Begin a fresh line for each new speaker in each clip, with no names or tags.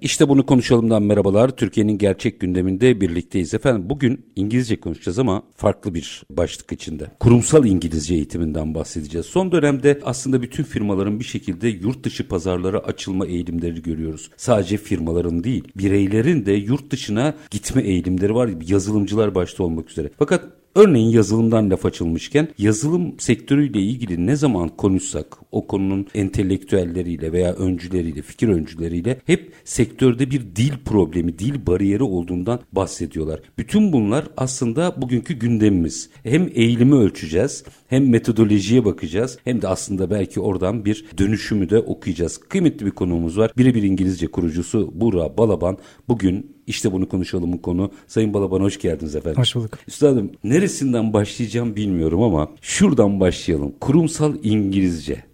İşte bunu konuşalımdan merhabalar. Türkiye'nin gerçek gündeminde birlikteyiz. Efendim bugün İngilizce konuşacağız ama farklı bir başlık içinde. Kurumsal İngilizce eğitiminden bahsedeceğiz. Son dönemde aslında bütün firmaların bir şekilde yurt dışı pazarlara açılma eğilimleri görüyoruz. Sadece firmaların değil, bireylerin de yurt dışına gitme eğilimleri var. Yazılımcılar başta olmak üzere. Fakat Örneğin yazılımdan laf açılmışken yazılım sektörüyle ilgili ne zaman konuşsak o konunun entelektüelleriyle veya öncüleriyle, fikir öncüleriyle hep sektörde bir dil problemi, dil bariyeri olduğundan bahsediyorlar. Bütün bunlar aslında bugünkü gündemimiz. Hem eğilimi ölçeceğiz, hem metodolojiye bakacağız, hem de aslında belki oradan bir dönüşümü de okuyacağız. Kıymetli bir konuğumuz var. Birebir İngilizce kurucusu Buğra Balaban bugün işte bunu konuşalım bu konu. Sayın Balaban hoş geldiniz efendim.
Hoş bulduk.
Üstadım neresinden başlayacağım bilmiyorum ama şuradan başlayalım. Kurumsal İngilizce.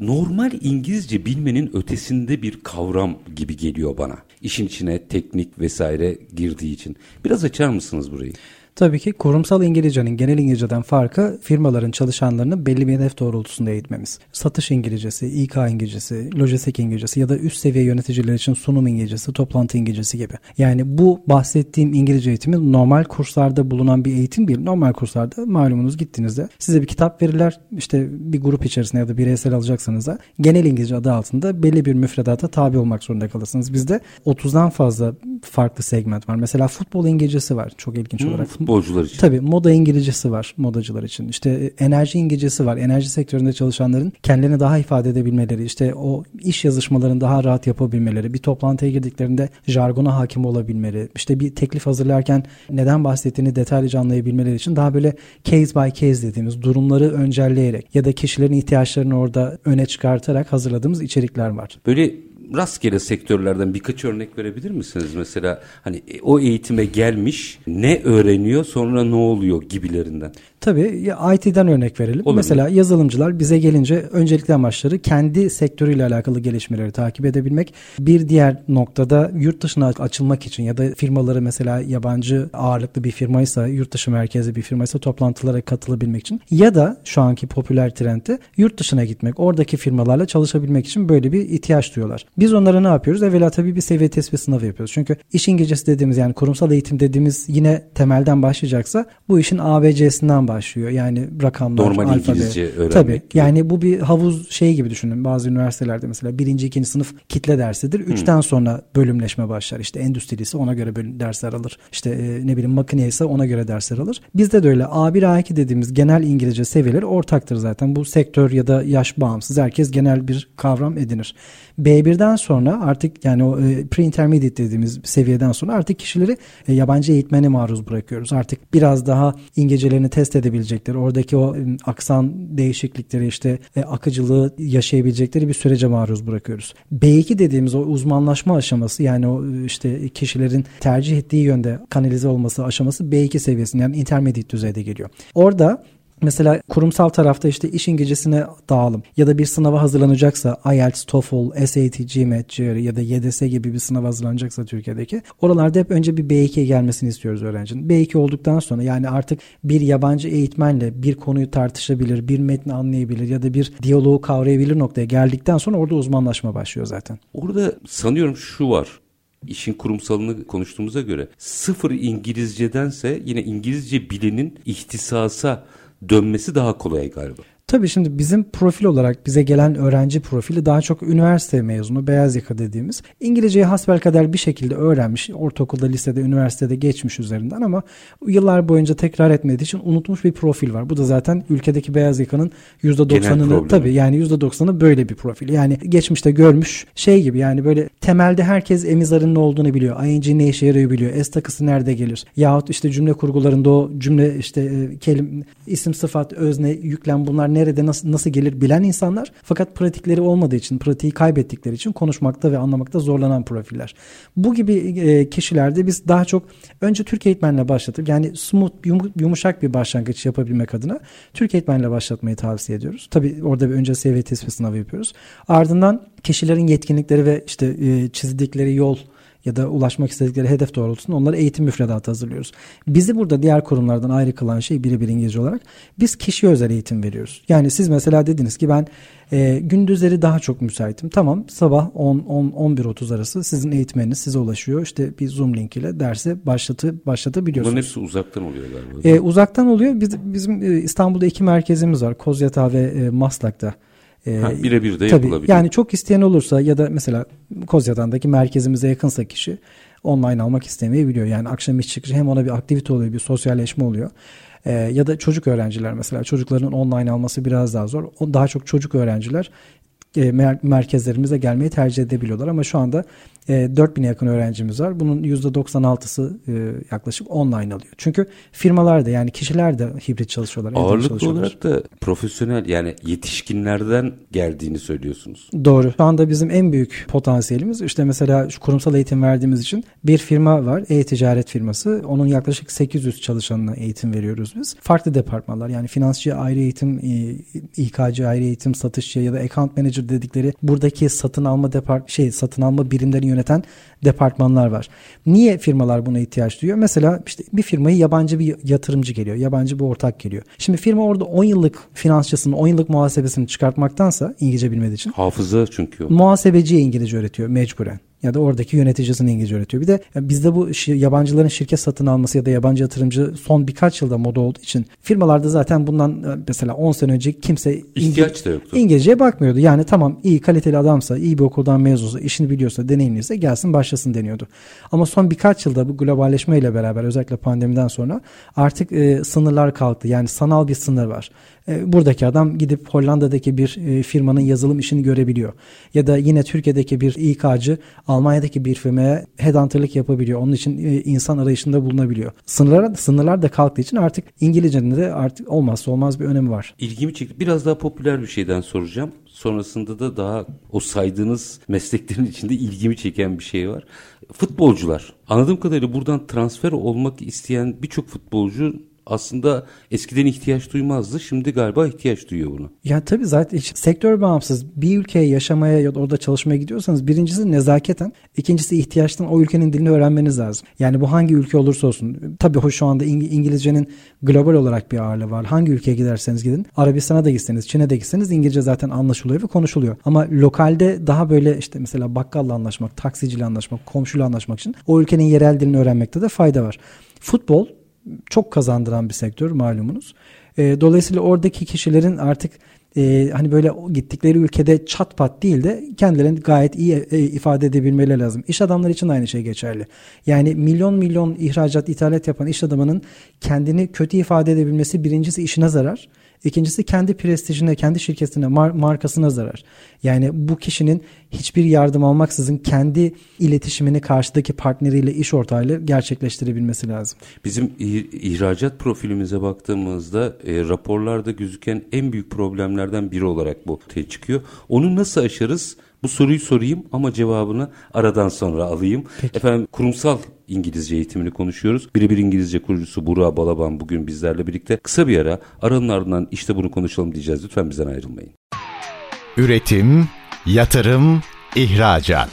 Normal İngilizce bilmenin ötesinde bir kavram gibi geliyor bana. İşin içine teknik vesaire girdiği için. Biraz açar mısınız burayı?
Tabii ki kurumsal İngilizcenin genel İngilizceden farkı firmaların çalışanlarını belli bir hedef doğrultusunda eğitmemiz. Satış İngilizcesi, İK İngilizcesi, lojistik İngilizcesi ya da üst seviye yöneticiler için sunum İngilizcesi, toplantı İngilizcesi gibi. Yani bu bahsettiğim İngilizce eğitimi normal kurslarda bulunan bir eğitim değil. Normal kurslarda malumunuz gittiğinizde size bir kitap verirler. İşte bir grup içerisinde ya da bireysel alacaksanız da genel İngilizce adı altında belli bir müfredata tabi olmak zorunda kalırsınız. Bizde 30'dan fazla farklı segment var. Mesela futbol İngilizcesi var çok ilginç
Hmm,
olarak.
Futbolcular için.
Tabii moda İngilizcesi var modacılar için. İşte e, enerji İngilizcesi var. Enerji sektöründe çalışanların kendilerini daha ifade edebilmeleri, işte o iş yazışmalarını daha rahat yapabilmeleri, bir toplantıya girdiklerinde jargona hakim olabilmeleri, işte bir teklif hazırlarken neden bahsettiğini detaylıca anlayabilmeleri için daha böyle case by case dediğimiz durumları öncelleyerek ya da kişilerin ihtiyaçlarını orada öne çıkartarak hazırladığımız içerikler var.
Böyle rastgele sektörlerden birkaç örnek verebilir misiniz? Mesela hani e, o eğitime gelmiş ne öğreniyor sonra ne oluyor gibilerinden.
Tabii IT'den örnek verelim.
Olur
Mesela yazılımcılar bize gelince öncelikli amaçları kendi sektörüyle alakalı gelişmeleri takip edebilmek. Bir diğer noktada yurt dışına açılmak için ya da firmaları mesela yabancı ağırlıklı bir firmaysa, yurt dışı merkezli bir firmaysa toplantılara katılabilmek için ya da şu anki popüler trendde yurt dışına gitmek, oradaki firmalarla çalışabilmek için böyle bir ihtiyaç duyuyorlar. Biz onlara ne yapıyoruz? Evvela tabii bir seviye tespit sınavı yapıyoruz. Çünkü iş İngilizcesi dediğimiz yani kurumsal eğitim dediğimiz yine temelden başlayacaksa bu işin ABC'sinden başlıyor. Yani rakamlar,
Normal
alfabe.
İngilizce öğrenmek
Tabii.
gibi.
Yani bu bir havuz şey gibi düşünün. Bazı üniversitelerde mesela birinci, ikinci sınıf kitle dersidir. Üçten sonra bölümleşme başlar. İşte endüstrisi ona göre bölüm dersler alır. İşte e, ne bileyim makine ise ona göre dersler alır. Bizde de öyle A1, A2 dediğimiz genel İngilizce seviyeleri ortaktır zaten. Bu sektör ya da yaş bağımsız. Herkes genel bir kavram edinir. B1'den sonra artık yani o e, pre-intermediate dediğimiz seviyeden sonra artık kişileri e, yabancı eğitmene maruz bırakıyoruz. Artık biraz daha İngilizcelerini test edebilecekleri, oradaki o e, aksan değişiklikleri işte e, akıcılığı yaşayabilecekleri bir sürece maruz bırakıyoruz. B2 dediğimiz o uzmanlaşma aşaması yani o e, işte kişilerin tercih ettiği yönde kanalize olması aşaması B2 seviyesinde yani intermediate düzeyde geliyor. Orada Mesela kurumsal tarafta işte iş İngilizcesine dağılım ya da bir sınava hazırlanacaksa IELTS, TOEFL, SAT, GMAT, GRE ya da YDS gibi bir sınava hazırlanacaksa Türkiye'deki oralarda hep önce bir B2'ye gelmesini istiyoruz öğrencinin. B2 olduktan sonra yani artık bir yabancı eğitmenle bir konuyu tartışabilir, bir metni anlayabilir ya da bir diyaloğu kavrayabilir noktaya geldikten sonra orada uzmanlaşma başlıyor zaten.
Orada sanıyorum şu var. İşin kurumsalını konuştuğumuza göre sıfır İngilizcedense yine İngilizce bilenin ihtisasa dönmesi daha kolay galiba.
Tabii şimdi bizim profil olarak bize gelen öğrenci profili daha çok üniversite mezunu, beyaz yaka dediğimiz. İngilizceyi hasbelkader bir şekilde öğrenmiş, ortaokulda, lisede, üniversitede geçmiş üzerinden ama yıllar boyunca tekrar etmediği için unutmuş bir profil var. Bu da zaten ülkedeki beyaz yakanın %90'ını
problem.
tabii yani %90'ı böyle bir profil. Yani geçmişte görmüş şey gibi yani böyle temelde herkes emizarın ne olduğunu biliyor. ING ne işe yarıyor biliyor. S takısı nerede gelir? Yahut işte cümle kurgularında o cümle işte e, kelim, isim, sıfat, özne, yüklem bunlar ne nerede nasıl nasıl gelir bilen insanlar fakat pratikleri olmadığı için, pratiği kaybettikleri için konuşmakta ve anlamakta zorlanan profiller. Bu gibi e, kişilerde biz daha çok önce Türk eğitmenle başlatıp yani smooth yumuşak bir başlangıç yapabilmek adına Türk eğitmenle başlatmayı tavsiye ediyoruz. Tabii orada bir önce seviye tespit sınavı yapıyoruz. Ardından kişilerin yetkinlikleri ve işte e, çizdikleri yol ya da ulaşmak istedikleri hedef doğrultusunda onları eğitim müfredatı hazırlıyoruz. Bizi burada diğer kurumlardan ayrı kılan şey birebir İngilizce olarak biz kişiye özel eğitim veriyoruz. Yani siz mesela dediniz ki ben e, gündüzleri daha çok müsaitim. Tamam sabah 10 10 11.30 arası sizin eğitmeniniz size ulaşıyor. İşte bir Zoom link ile dersi başlatı başlatabiliyorsunuz.
Bunların hepsi uzaktan oluyor galiba.
E, uzaktan oluyor. Biz, bizim e, İstanbul'da iki merkezimiz var. Kozyatağı ve e, Maslak'ta.
E, birebir de
tabii,
yapılabiliyor.
Yani çok isteyen olursa ya da mesela Kozyatağ'daki merkezimize yakınsa kişi online almak istemeyebiliyor. Yani akşam iş çıkışı hem ona bir aktivite oluyor, bir sosyalleşme oluyor. Ee, ya da çocuk öğrenciler mesela çocukların online alması biraz daha zor. O daha çok çocuk öğrenciler e, merkezlerimize gelmeyi tercih edebiliyorlar ama şu anda e, 4000'e yakın öğrencimiz var. Bunun %96'sı e, yaklaşık online alıyor. Çünkü firmalar da yani kişiler de hibrit çalışıyorlar.
Ağırlıklı olarak da profesyonel yani yetişkinlerden geldiğini söylüyorsunuz.
Doğru. Şu anda bizim en büyük potansiyelimiz işte mesela şu kurumsal eğitim verdiğimiz için bir firma var. E-ticaret firması. Onun yaklaşık 800 çalışanına eğitim veriyoruz biz. Farklı departmanlar yani finansçı ayrı eğitim, İK'cı ayrı eğitim, satışçı ya da account manager dedikleri buradaki satın alma depart şey satın alma birimlerini yöneten departmanlar var. Niye firmalar buna ihtiyaç duyuyor? Mesela işte bir firmayı yabancı bir yatırımcı geliyor. Yabancı bir ortak geliyor. Şimdi firma orada 10 yıllık finansçısını, 10 yıllık muhasebesini çıkartmaktansa İngilizce bilmediği için.
Hafıza çünkü o.
Muhasebeciye İngilizce öğretiyor mecburen ya da oradaki yöneticisine İngilizce öğretiyor. Bir de bizde bu yabancıların şirket satın alması ya da yabancı yatırımcı son birkaç yılda moda olduğu için firmalarda zaten bundan e, mesela 10 sene önce kimse
ihtiyaç da yoktu.
İngilizceye bakmıyordu. Yani tamam iyi kaliteli adamsa, iyi bir okuldan mezunsa, işini biliyorsa, deneyimliyse gelsin başlasın deniyordu. Ama son birkaç yılda bu globalleşmeyle beraber özellikle pandemiden sonra artık e, sınırlar kalktı. Yani sanal bir sınır var. E, buradaki adam gidip Hollanda'daki bir e, firmanın yazılım işini görebiliyor. Ya da yine Türkiye'deki bir İK'cı Almanya'daki bir firmaya headhunterlık yapabiliyor. Onun için e, insan arayışında bulunabiliyor. Sınırlar, sınırlar da kalktığı için artık İngilizcenin de artık olmazsa olmaz bir önemi var.
İlgimi çekti. Biraz daha popüler bir şeyden soracağım. Sonrasında da daha o saydığınız mesleklerin içinde ilgimi çeken bir şey var. Futbolcular. Anladığım kadarıyla buradan transfer olmak isteyen birçok futbolcu aslında eskiden ihtiyaç duymazdı. Şimdi galiba ihtiyaç duyuyor bunu.
Ya tabii zaten sektör bağımsız bir ülkeye yaşamaya ya da orada çalışmaya gidiyorsanız birincisi nezaketen, ikincisi ihtiyaçtan o ülkenin dilini öğrenmeniz lazım. Yani bu hangi ülke olursa olsun. Tabii hoş şu anda İngilizcenin global olarak bir ağırlığı var. Hangi ülkeye giderseniz gidin. Arabistan'a da gitseniz, Çin'e de gitseniz İngilizce zaten anlaşılıyor ve konuşuluyor. Ama lokalde daha böyle işte mesela bakkalla anlaşmak, taksiciyle anlaşmak, komşuyla anlaşmak için o ülkenin yerel dilini öğrenmekte de fayda var. Futbol çok kazandıran bir sektör malumunuz. E, dolayısıyla oradaki kişilerin artık e, hani böyle gittikleri ülkede çat pat değil de kendilerini gayet iyi e, ifade edebilmeleri lazım. İş adamları için aynı şey geçerli. Yani milyon milyon ihracat, ithalat yapan iş adamının kendini kötü ifade edebilmesi birincisi işine zarar. İkincisi kendi prestijine, kendi şirketine, mar- markasına zarar. Yani bu kişinin hiçbir yardım almaksızın kendi iletişimini karşıdaki partneriyle, iş ortağıyla gerçekleştirebilmesi lazım.
Bizim ihracat profilimize baktığımızda e, raporlarda gözüken en büyük problemlerden biri olarak bu ortaya çıkıyor. Onu nasıl aşarız? Bu soruyu sorayım ama cevabını aradan sonra alayım. Peki. Efendim kurumsal İngilizce eğitimini konuşuyoruz. Birebir İngilizce kurucusu Burak Balaban bugün bizlerle birlikte. Kısa bir ara aranın ardından işte bunu konuşalım diyeceğiz. Lütfen bizden ayrılmayın.
Üretim, yatırım, ihracat.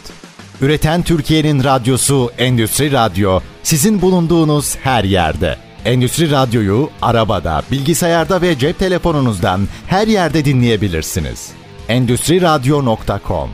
Üreten Türkiye'nin radyosu Endüstri Radyo sizin bulunduğunuz her yerde. Endüstri Radyo'yu arabada, bilgisayarda ve cep telefonunuzdan her yerde dinleyebilirsiniz. Endüstri Radyo.com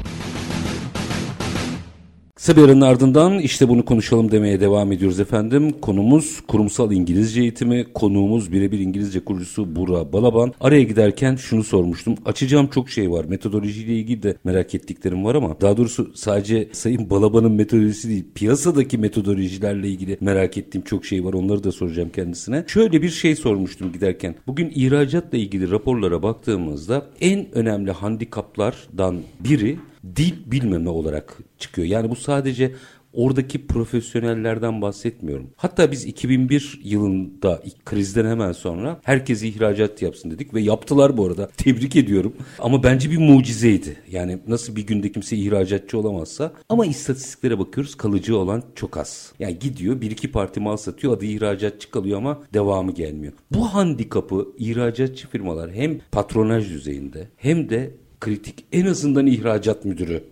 Kısa aranın ardından işte bunu konuşalım demeye devam ediyoruz efendim. Konumuz kurumsal İngilizce eğitimi. Konuğumuz birebir İngilizce kurucusu Bura Balaban. Araya giderken şunu sormuştum. Açacağım çok şey var. Metodolojiyle ilgili de merak ettiklerim var ama daha doğrusu sadece Sayın Balaban'ın metodolojisi değil. Piyasadaki metodolojilerle ilgili merak ettiğim çok şey var. Onları da soracağım kendisine. Şöyle bir şey sormuştum giderken. Bugün ihracatla ilgili raporlara baktığımızda en önemli handikaplardan biri dil bilmeme olarak çıkıyor. Yani bu sadece oradaki profesyonellerden bahsetmiyorum. Hatta biz 2001 yılında krizden hemen sonra herkes ihracat yapsın dedik ve yaptılar bu arada. Tebrik ediyorum. Ama bence bir mucizeydi. Yani nasıl bir günde kimse ihracatçı olamazsa ama istatistiklere bakıyoruz kalıcı olan çok az. Yani gidiyor bir iki parti mal satıyor adı ihracatçı kalıyor ama devamı gelmiyor. Bu handikapı ihracatçı firmalar hem patronaj düzeyinde hem de kritik en azından ihracat müdürü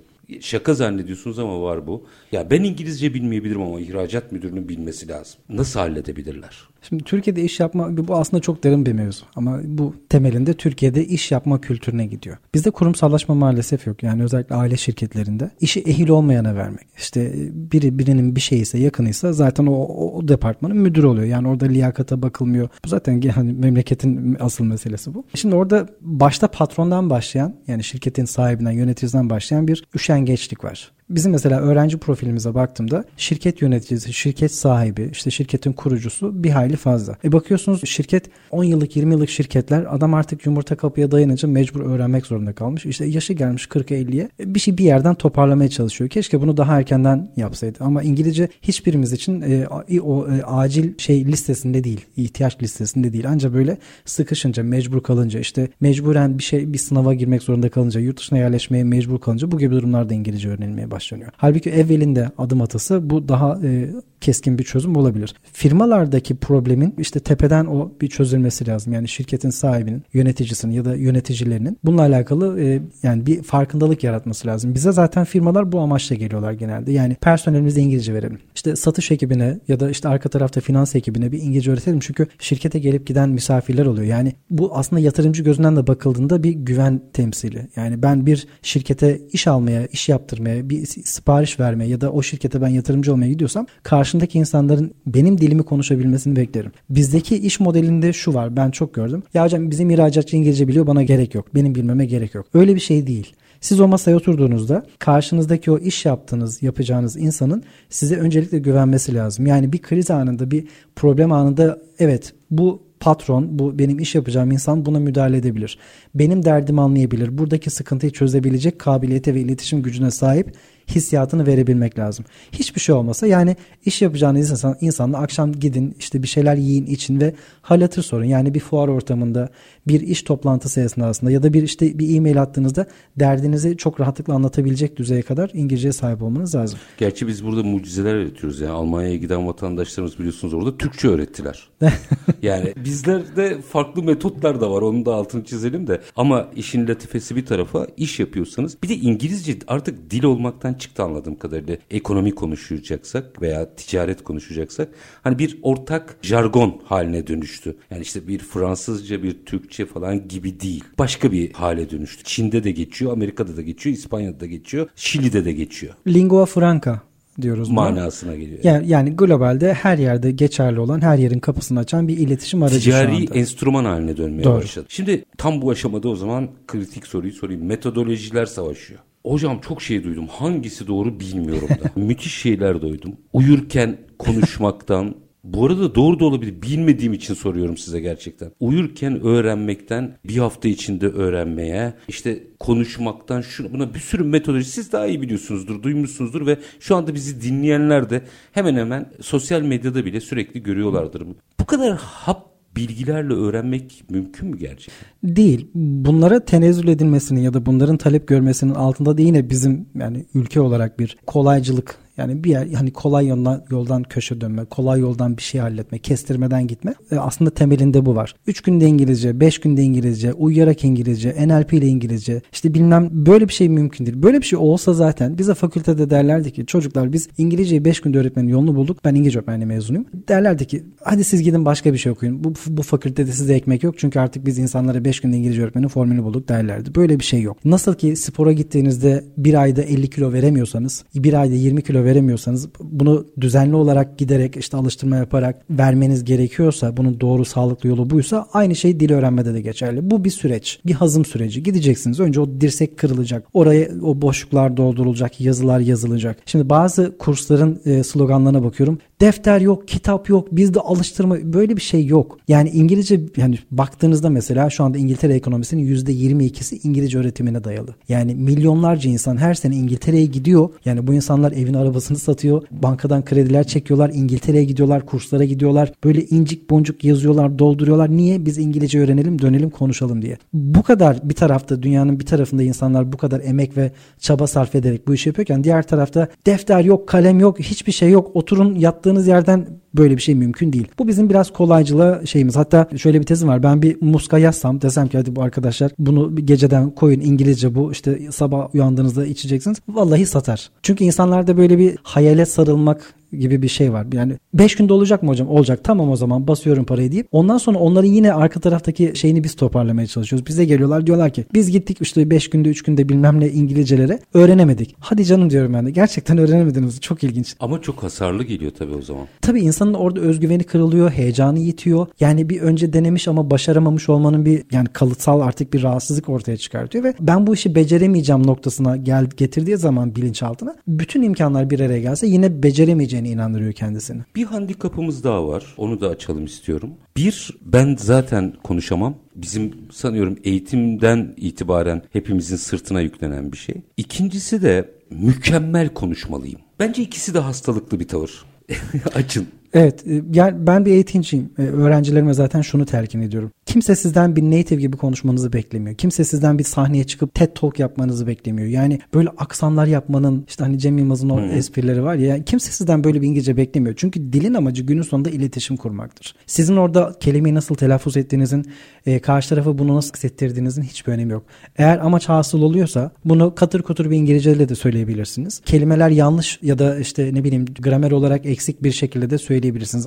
şaka zannediyorsunuz ama var bu. Ya ben İngilizce bilmeyebilirim ama ihracat müdürünün bilmesi lazım. Nasıl halledebilirler?
Şimdi Türkiye'de iş yapma bu aslında çok derin bir mevzu ama bu temelinde Türkiye'de iş yapma kültürüne gidiyor. Bizde kurumsallaşma maalesef yok. Yani özellikle aile şirketlerinde işi ehil olmayana vermek. İşte biri birinin bir şeyse yakınıysa zaten o, o, departmanın müdürü oluyor. Yani orada liyakata bakılmıyor. Bu zaten hani memleketin asıl meselesi bu. Şimdi orada başta patrondan başlayan yani şirketin sahibinden yöneticisinden başlayan bir üşengeçlik var. Bizim mesela öğrenci profilimize baktığımda şirket yöneticisi, şirket sahibi, işte şirketin kurucusu bir hayli fazla. E bakıyorsunuz şirket 10 yıllık 20 yıllık şirketler adam artık yumurta kapıya dayanınca mecbur öğrenmek zorunda kalmış. İşte yaşı gelmiş 40'a 50'ye e, bir şey bir yerden toparlamaya çalışıyor. Keşke bunu daha erkenden yapsaydı ama İngilizce hiçbirimiz için e, o e, acil şey listesinde değil, ihtiyaç listesinde değil. Ancak böyle sıkışınca, mecbur kalınca, işte mecburen bir şey bir sınava girmek zorunda kalınca, yurt dışına yerleşmeye mecbur kalınca bu gibi durumlarda İngilizce öğrenilmeye başlanıyor. Halbuki evvelinde adım atası bu daha e, keskin bir çözüm olabilir. Firmalardaki problemin işte tepeden o bir çözülmesi lazım. Yani şirketin sahibinin, yöneticisinin ya da yöneticilerinin bununla alakalı e, yani bir farkındalık yaratması lazım. Bize zaten firmalar bu amaçla geliyorlar genelde. Yani personelimize İngilizce verelim. İşte satış ekibine ya da işte arka tarafta finans ekibine bir İngilizce öğretelim. Çünkü şirkete gelip giden misafirler oluyor. Yani bu aslında yatırımcı gözünden de bakıldığında bir güven temsili. Yani ben bir şirkete iş almaya, iş yaptırmaya, bir sipariş vermeye ya da o şirkete ben yatırımcı olmaya gidiyorsam karşımdaki insanların benim dilimi konuşabilmesini beklerim. Bizdeki iş modelinde şu var ben çok gördüm. Ya hocam bizim ihracatçı İngilizce biliyor bana gerek yok. Benim bilmeme gerek yok. Öyle bir şey değil. Siz o masaya oturduğunuzda karşınızdaki o iş yaptığınız, yapacağınız insanın size öncelikle güvenmesi lazım. Yani bir kriz anında, bir problem anında evet bu patron, bu benim iş yapacağım insan buna müdahale edebilir. Benim derdimi anlayabilir. Buradaki sıkıntıyı çözebilecek kabiliyete ve iletişim gücüne sahip hissiyatını verebilmek lazım. Hiçbir şey olmasa yani iş yapacağınız insan, insanla akşam gidin işte bir şeyler yiyin için ve hal hatır sorun. Yani bir fuar ortamında bir iş toplantısı esnasında ya da bir işte bir e-mail attığınızda derdinizi çok rahatlıkla anlatabilecek düzeye kadar İngilizceye sahip olmanız lazım.
Gerçi biz burada mucizeler üretiyoruz. Yani Almanya'ya giden vatandaşlarımız biliyorsunuz orada Türkçe öğrettiler. yani bizlerde farklı metotlar da var. Onun da altını çizelim de. Ama işin latifesi bir tarafa iş yapıyorsanız bir de İngilizce artık dil olmaktan çıktı anladığım kadarıyla. Ekonomi konuşacaksak veya ticaret konuşacaksak hani bir ortak jargon haline dönüştü. Yani işte bir Fransızca, bir Türkçe falan gibi değil. Başka bir hale dönüştü. Çin'de de geçiyor, Amerika'da da geçiyor, İspanya'da da geçiyor, Şili'de de geçiyor.
Lingua franca diyoruz.
Manasına buna. geliyor.
Yani, yani globalde her yerde geçerli olan, her yerin kapısını açan bir iletişim aracı
Ticari
şu anda.
enstrüman haline dönmeye Doğru. başladı. Şimdi tam bu aşamada o zaman kritik soruyu sorayım. Metodolojiler savaşıyor. Hocam çok şey duydum. Hangisi doğru bilmiyorum da. Müthiş şeyler duydum. Uyurken konuşmaktan, bu arada doğru da olabilir. Bilmediğim için soruyorum size gerçekten. Uyurken öğrenmekten bir hafta içinde öğrenmeye, işte konuşmaktan şu buna bir sürü metodoloji siz daha iyi biliyorsunuzdur, duymuşsunuzdur ve şu anda bizi dinleyenler de hemen hemen sosyal medyada bile sürekli görüyorlardır. Bu kadar hap bilgilerle öğrenmek mümkün mü gerçekten?
Değil. Bunlara tenezzül edilmesinin ya da bunların talep görmesinin altında da yine bizim yani ülke olarak bir kolaycılık yani bir yer hani kolay yoldan, yoldan köşe dönme, kolay yoldan bir şey halletme, kestirmeden gitme. E, aslında temelinde bu var. 3 günde İngilizce, 5 günde İngilizce, uyuyarak İngilizce, NLP ile İngilizce. İşte bilmem böyle bir şey mümkün değil. Böyle bir şey olsa zaten bize fakültede derlerdi ki çocuklar biz İngilizceyi 5 günde öğretmenin yolunu bulduk. Ben İngilizce öğretmenliği mezunuyum. Derlerdi ki hadi siz gidin başka bir şey okuyun. Bu, bu fakültede size ekmek yok. Çünkü artık biz insanlara 5 günde İngilizce öğretmenin formülünü bulduk derlerdi. Böyle bir şey yok. Nasıl ki spora gittiğinizde bir ayda 50 kilo veremiyorsanız bir ayda 20 kilo veremiyorsanız bunu düzenli olarak giderek işte alıştırma yaparak vermeniz gerekiyorsa bunun doğru sağlıklı yolu buysa aynı şey dil öğrenmede de geçerli. Bu bir süreç. Bir hazım süreci. Gideceksiniz. Önce o dirsek kırılacak. Oraya o boşluklar doldurulacak. Yazılar yazılacak. Şimdi bazı kursların e, sloganlarına bakıyorum. Defter yok, kitap yok, bizde alıştırma böyle bir şey yok. Yani İngilizce yani baktığınızda mesela şu anda İngiltere ekonomisinin %22'si İngilizce öğretimine dayalı. Yani milyonlarca insan her sene İngiltere'ye gidiyor. Yani bu insanlar evin arabasını satıyor, bankadan krediler çekiyorlar, İngiltere'ye gidiyorlar, kurslara gidiyorlar. Böyle incik boncuk yazıyorlar, dolduruyorlar. Niye? Biz İngilizce öğrenelim, dönelim, konuşalım diye. Bu kadar bir tarafta dünyanın bir tarafında insanlar bu kadar emek ve çaba sarf ederek bu işi yapıyorken diğer tarafta defter yok, kalem yok, hiçbir şey yok. Oturun yattığınız yerden böyle bir şey mümkün değil. Bu bizim biraz kolaycılığa şeyimiz. Hatta şöyle bir tezim var. Ben bir muska yazsam desem ki hadi bu arkadaşlar bunu geceden koyun İngilizce bu işte sabah uyandığınızda içeceksiniz. Vallahi satar. Çünkü insanlarda böyle bir hayale sarılmak gibi bir şey var. Yani 5 günde olacak mı hocam? Olacak. Tamam o zaman basıyorum parayı deyip. Ondan sonra onların yine arka taraftaki şeyini biz toparlamaya çalışıyoruz. Bize geliyorlar diyorlar ki biz gittik işte 5 günde 3 günde bilmem ne İngilizcelere öğrenemedik. Hadi canım diyorum ben de. Gerçekten öğrenemediniz. Çok ilginç.
Ama çok hasarlı geliyor tabii o zaman.
Tabii insanın orada özgüveni kırılıyor, heyecanı yitiyor. Yani bir önce denemiş ama başaramamış olmanın bir yani kalıtsal artık bir rahatsızlık ortaya çıkartıyor ve ben bu işi beceremeyeceğim noktasına gel getirdiği zaman bilinçaltına bütün imkanlar bir araya gelse yine beceremeyeceğini inandırıyor kendisini.
Bir handikapımız daha var. Onu da açalım istiyorum. Bir, ben zaten konuşamam. Bizim sanıyorum eğitimden itibaren hepimizin sırtına yüklenen bir şey. İkincisi de mükemmel konuşmalıyım. Bence ikisi de hastalıklı bir tavır. Açın.
Evet e, yani ben bir eğitimciyim. E, öğrencilerime zaten şunu telkin ediyorum. Kimse sizden bir native gibi konuşmanızı beklemiyor. Kimse sizden bir sahneye çıkıp TED Talk yapmanızı beklemiyor. Yani böyle aksanlar yapmanın işte hani Cem Yılmaz'ın o hmm. esprileri var ya yani kimse sizden böyle bir İngilizce beklemiyor. Çünkü dilin amacı günün sonunda iletişim kurmaktır. Sizin orada kelimeyi nasıl telaffuz ettiğinizin, e, karşı tarafı bunu nasıl hissettirdiğinizin hiçbir önemi yok. Eğer amaç hasıl oluyorsa bunu katır kutur bir İngilizceyle de söyleyebilirsiniz. Kelimeler yanlış ya da işte ne bileyim gramer olarak eksik bir şekilde de söyleyebilirsiniz.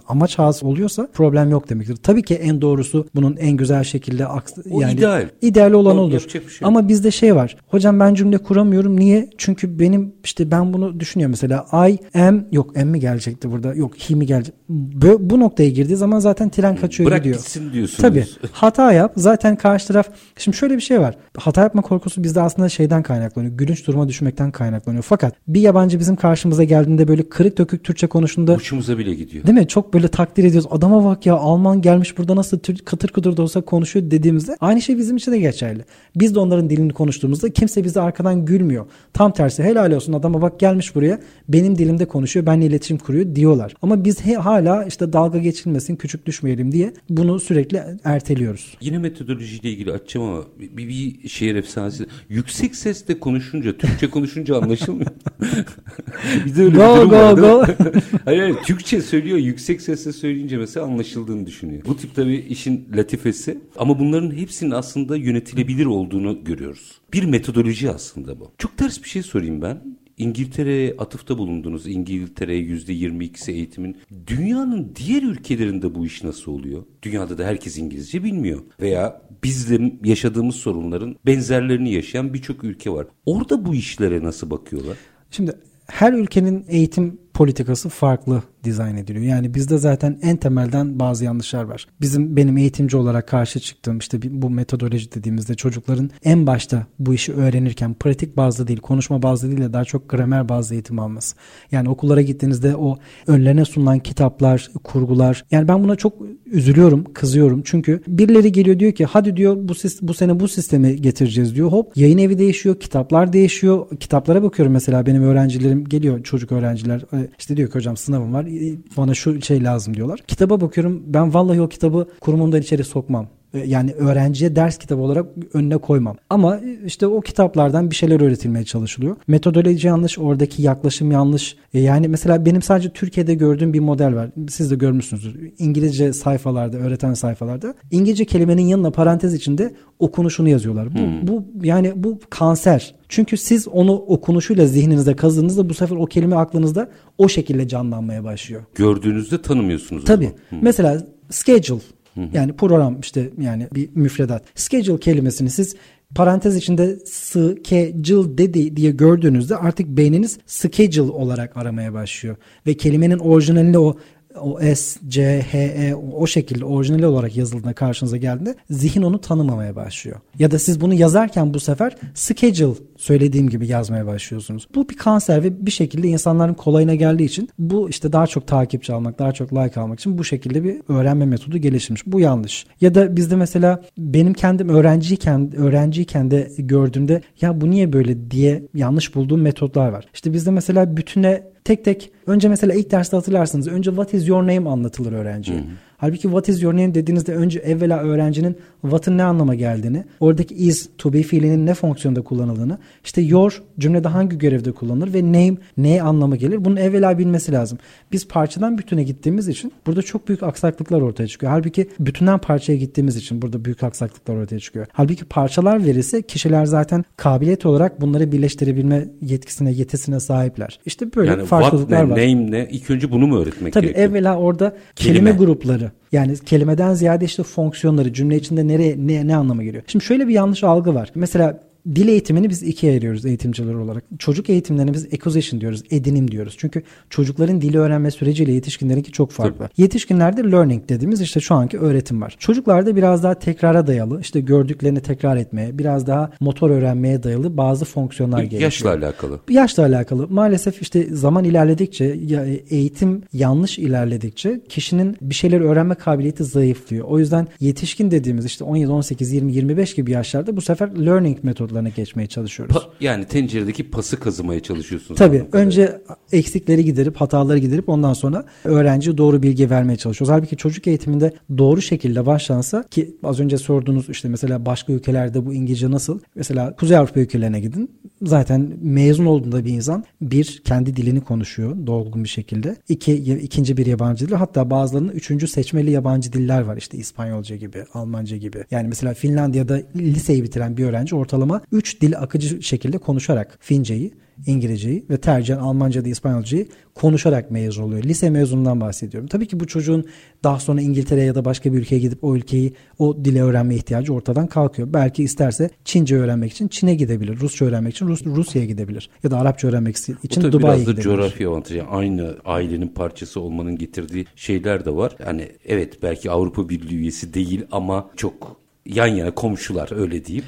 Amaç hasıl oluyorsa problem yok demektir. Tabii ki en doğrusu bunun en güzel şekilde
o yani ideal.
ideal olan o, olur. Şey Ama bizde şey var. Hocam ben cümle kuramıyorum. Niye? Çünkü benim işte ben bunu düşünüyorum mesela. I am yok am mi gelecekti burada? Yok he mi gelecek? Bu, bu noktaya girdiği zaman zaten tren kaçıyor
Bırak
gidiyor.
Bırak gitsin diyorsunuz.
Tabii. Hata yap. Zaten karşı taraf şimdi şöyle bir şey var. Hata yapma korkusu bizde aslında şeyden kaynaklanıyor. Gülünç duruma düşmekten kaynaklanıyor. Fakat bir yabancı bizim karşımıza geldiğinde böyle kırık dökük Türkçe konuştuğunda
uçumuza bile gidiyor.
Değil mi? Çok böyle takdir ediyoruz. Adama bak ya Alman gelmiş burada nasıl kıtır kıtır da olsa konuşuyor dediğimizde aynı şey bizim için de geçerli. Biz de onların dilini konuştuğumuzda kimse bize arkadan gülmüyor. Tam tersi helal olsun adama bak gelmiş buraya benim dilimde konuşuyor benimle iletişim kuruyor diyorlar. Ama biz he, hala işte dalga geçilmesin küçük düşmeyelim diye bunu sürekli erteliyoruz.
Yine metodolojiyle ilgili açacağım ama bir, bir şehir efsanesi. Yüksek sesle konuşunca, Türkçe konuşunca anlaşılmıyor. bir de öyle go, bir durum go, var. Go. hayır, hayır, Türkçe söylüyor, yüksek sesle söyleyince mesela anlaşıldığını düşünüyor. Bu tip tabii işin latifesi. Ama bunların hepsinin aslında yönetilebilir olduğunu görüyoruz. Bir metodoloji aslında bu. Çok ters bir şey sorayım ben. İngiltere'ye atıfta bulundunuz. İngiltere'ye %22'si eğitimin. Dünyanın diğer ülkelerinde bu iş nasıl oluyor? Dünyada da herkes İngilizce bilmiyor. Veya bizle yaşadığımız sorunların benzerlerini yaşayan birçok ülke var. Orada bu işlere nasıl bakıyorlar?
Şimdi her ülkenin eğitim politikası farklı dizayn ediliyor. Yani bizde zaten en temelden bazı yanlışlar var. Bizim benim eğitimci olarak karşı çıktığım işte bu metodoloji dediğimizde çocukların en başta bu işi öğrenirken pratik bazlı değil, konuşma bazlı değil de daha çok gramer bazlı eğitim alması. Yani okullara gittiğinizde o önlerine sunulan kitaplar, kurgular. Yani ben buna çok üzülüyorum, kızıyorum. Çünkü birileri geliyor diyor ki hadi diyor bu bu sene bu sistemi getireceğiz diyor. Hop yayın evi değişiyor, kitaplar değişiyor. Kitaplara bakıyorum mesela benim öğrencilerim geliyor çocuk öğrenciler işte diyor ki hocam sınavım var bana şu şey lazım diyorlar. Kitaba bakıyorum ben vallahi o kitabı kurumumdan içeri sokmam. E, yani öğrenciye ders kitabı olarak önüne koymam. Ama işte o kitaplardan bir şeyler öğretilmeye çalışılıyor. Metodoloji yanlış, oradaki yaklaşım yanlış. E, yani mesela benim sadece Türkiye'de gördüğüm bir model var. Siz de görmüşsünüzdür. İngilizce sayfalarda, öğreten sayfalarda İngilizce kelimenin yanına parantez içinde okunuşunu yazıyorlar. Bu, hmm. bu yani bu kanser. Çünkü siz onu okunuşuyla zihninizde kazıdığınızda bu sefer o kelime aklınızda o şekilde canlanmaya başlıyor.
Gördüğünüzde tanımıyorsunuz.
Tabii. Hmm. Mesela schedule yani program işte yani bir müfredat. Schedule kelimesini siz parantez içinde schedule dedi diye gördüğünüzde artık beyniniz schedule olarak aramaya başlıyor. Ve kelimenin orijinalinde o o S, C, H, E o şekilde orijinal olarak yazıldığında karşınıza geldiğinde zihin onu tanımamaya başlıyor. Ya da siz bunu yazarken bu sefer schedule söylediğim gibi yazmaya başlıyorsunuz. Bu bir kanser ve bir şekilde insanların kolayına geldiği için bu işte daha çok takipçi almak, daha çok like almak için bu şekilde bir öğrenme metodu geliştirmiş. Bu yanlış. Ya da bizde mesela benim kendim öğrenciyken öğrenciyken de gördüğümde ya bu niye böyle diye yanlış bulduğum metotlar var. İşte bizde mesela bütüne tek tek önce mesela ilk derste hatırlarsınız önce what is your name anlatılır öğrenciye. Hmm. Halbuki what is your name dediğinizde önce evvela öğrencinin what'ın ne anlama geldiğini, oradaki is, to be fiilinin ne fonksiyonda kullanıldığını, işte your cümlede hangi görevde kullanılır ve name ne anlama gelir bunun evvela bilmesi lazım. Biz parçadan bütüne gittiğimiz için burada çok büyük aksaklıklar ortaya çıkıyor. Halbuki bütünden parçaya gittiğimiz için burada büyük aksaklıklar ortaya çıkıyor. Halbuki parçalar verirse kişiler zaten kabiliyet olarak bunları birleştirebilme yetkisine, yetisine sahipler. İşte böyle yani farklılıklar ne,
var. Name ne? İlk önce bunu mu öğretmek
Tabii
gerekiyor?
Tabii evvela orada kelime. kelime grupları yani kelimeden ziyade işte fonksiyonları cümle içinde nereye ne, ne anlama geliyor. Şimdi şöyle bir yanlış algı var. Mesela Dil eğitimini biz ikiye ayırıyoruz eğitimciler olarak. Çocuk eğitimlerini biz acquisition diyoruz, edinim diyoruz. Çünkü çocukların dili öğrenme süreciyle yetişkinlerinki çok farklı. Tabii. Yetişkinlerde learning dediğimiz işte şu anki öğretim var. Çocuklarda biraz daha tekrara dayalı, işte gördüklerini tekrar etmeye, biraz daha motor öğrenmeye dayalı bazı fonksiyonlar
geliyor. Yaşla alakalı.
Yaşla alakalı. Maalesef işte zaman ilerledikçe, eğitim yanlış ilerledikçe kişinin bir şeyler öğrenme kabiliyeti zayıflıyor. O yüzden yetişkin dediğimiz işte 17, 18, 20, 25 gibi yaşlarda bu sefer learning metodları metotlarına geçmeye çalışıyoruz. Pa-
yani tenceredeki pası kazımaya çalışıyorsunuz.
Tabii. Önce eksikleri giderip hataları giderip ondan sonra öğrenciye doğru bilgi vermeye çalışıyoruz. Halbuki çocuk eğitiminde doğru şekilde başlansa ki az önce sorduğunuz işte mesela başka ülkelerde bu İngilizce nasıl? Mesela Kuzey Avrupa ülkelerine gidin. Zaten mezun olduğunda bir insan bir kendi dilini konuşuyor dolgun bir şekilde. İki ikinci bir yabancı dil hatta bazılarının üçüncü seçmeli yabancı diller var işte İspanyolca gibi, Almanca gibi. Yani mesela Finlandiya'da liseyi bitiren bir öğrenci ortalama 3 dil akıcı şekilde konuşarak Finceyi, İngilizceyi ve tercihen Almanca da İspanyolcayı konuşarak mezun oluyor. Lise mezunundan bahsediyorum. Tabii ki bu çocuğun daha sonra İngiltere'ye ya da başka bir ülkeye gidip o ülkeyi, o dile öğrenme ihtiyacı ortadan kalkıyor. Belki isterse Çince öğrenmek için Çin'e gidebilir. Rusça öğrenmek için Rus, Rusya'ya gidebilir. Ya da Arapça öğrenmek için Dubai'ye gidebilir.
biraz da coğrafya avantajı. aynı ailenin parçası olmanın getirdiği şeyler de var. Yani evet belki Avrupa Birliği üyesi değil ama çok yan yana komşular öyle diyeyim.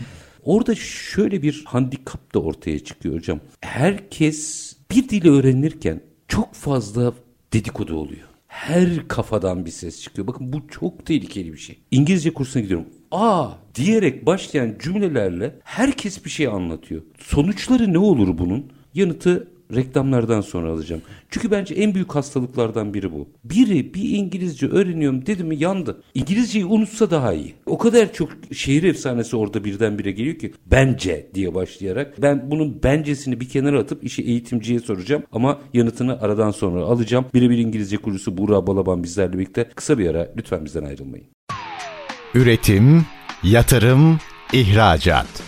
Orada şöyle bir handikap da ortaya çıkıyor hocam. Herkes bir dili öğrenirken çok fazla dedikodu oluyor. Her kafadan bir ses çıkıyor. Bakın bu çok tehlikeli bir şey. İngilizce kursuna gidiyorum. Aa diyerek başlayan cümlelerle herkes bir şey anlatıyor. Sonuçları ne olur bunun? Yanıtı reklamlardan sonra alacağım. Çünkü bence en büyük hastalıklardan biri bu. Biri bir İngilizce öğreniyorum dedi mi yandı. İngilizceyi unutsa daha iyi. O kadar çok şehir efsanesi orada birdenbire geliyor ki bence diye başlayarak ben bunun bencesini bir kenara atıp işi eğitimciye soracağım ama yanıtını aradan sonra alacağım. Birebir İngilizce kurusu Buğra Balaban bizlerle birlikte kısa bir ara lütfen bizden ayrılmayın.
Üretim, yatırım, ihracat.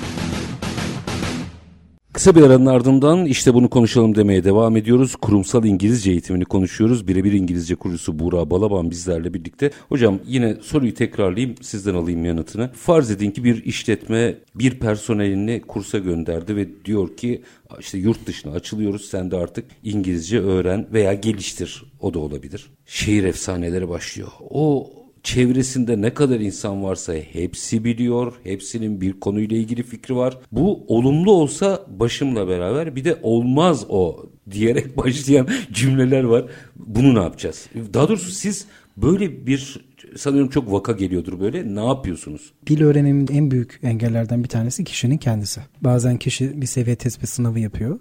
Kısa bir aranın ardından işte bunu konuşalım demeye devam ediyoruz. Kurumsal İngilizce eğitimini konuşuyoruz. Birebir İngilizce kurucusu Buğra Balaban bizlerle birlikte. Hocam yine soruyu tekrarlayayım sizden alayım yanıtını. Farz edin ki bir işletme bir personelini kursa gönderdi ve diyor ki işte yurt dışına açılıyoruz sen de artık İngilizce öğren veya geliştir o da olabilir. Şehir efsaneleri başlıyor. O çevresinde ne kadar insan varsa hepsi biliyor. Hepsinin bir konuyla ilgili fikri var. Bu olumlu olsa başımla beraber bir de olmaz o diyerek başlayan cümleler var. Bunu ne yapacağız? Daha doğrusu siz böyle bir sanıyorum çok vaka geliyordur böyle. Ne yapıyorsunuz?
Dil öğreniminin en büyük engellerden bir tanesi kişinin kendisi. Bazen kişi bir seviye tespit sınavı yapıyor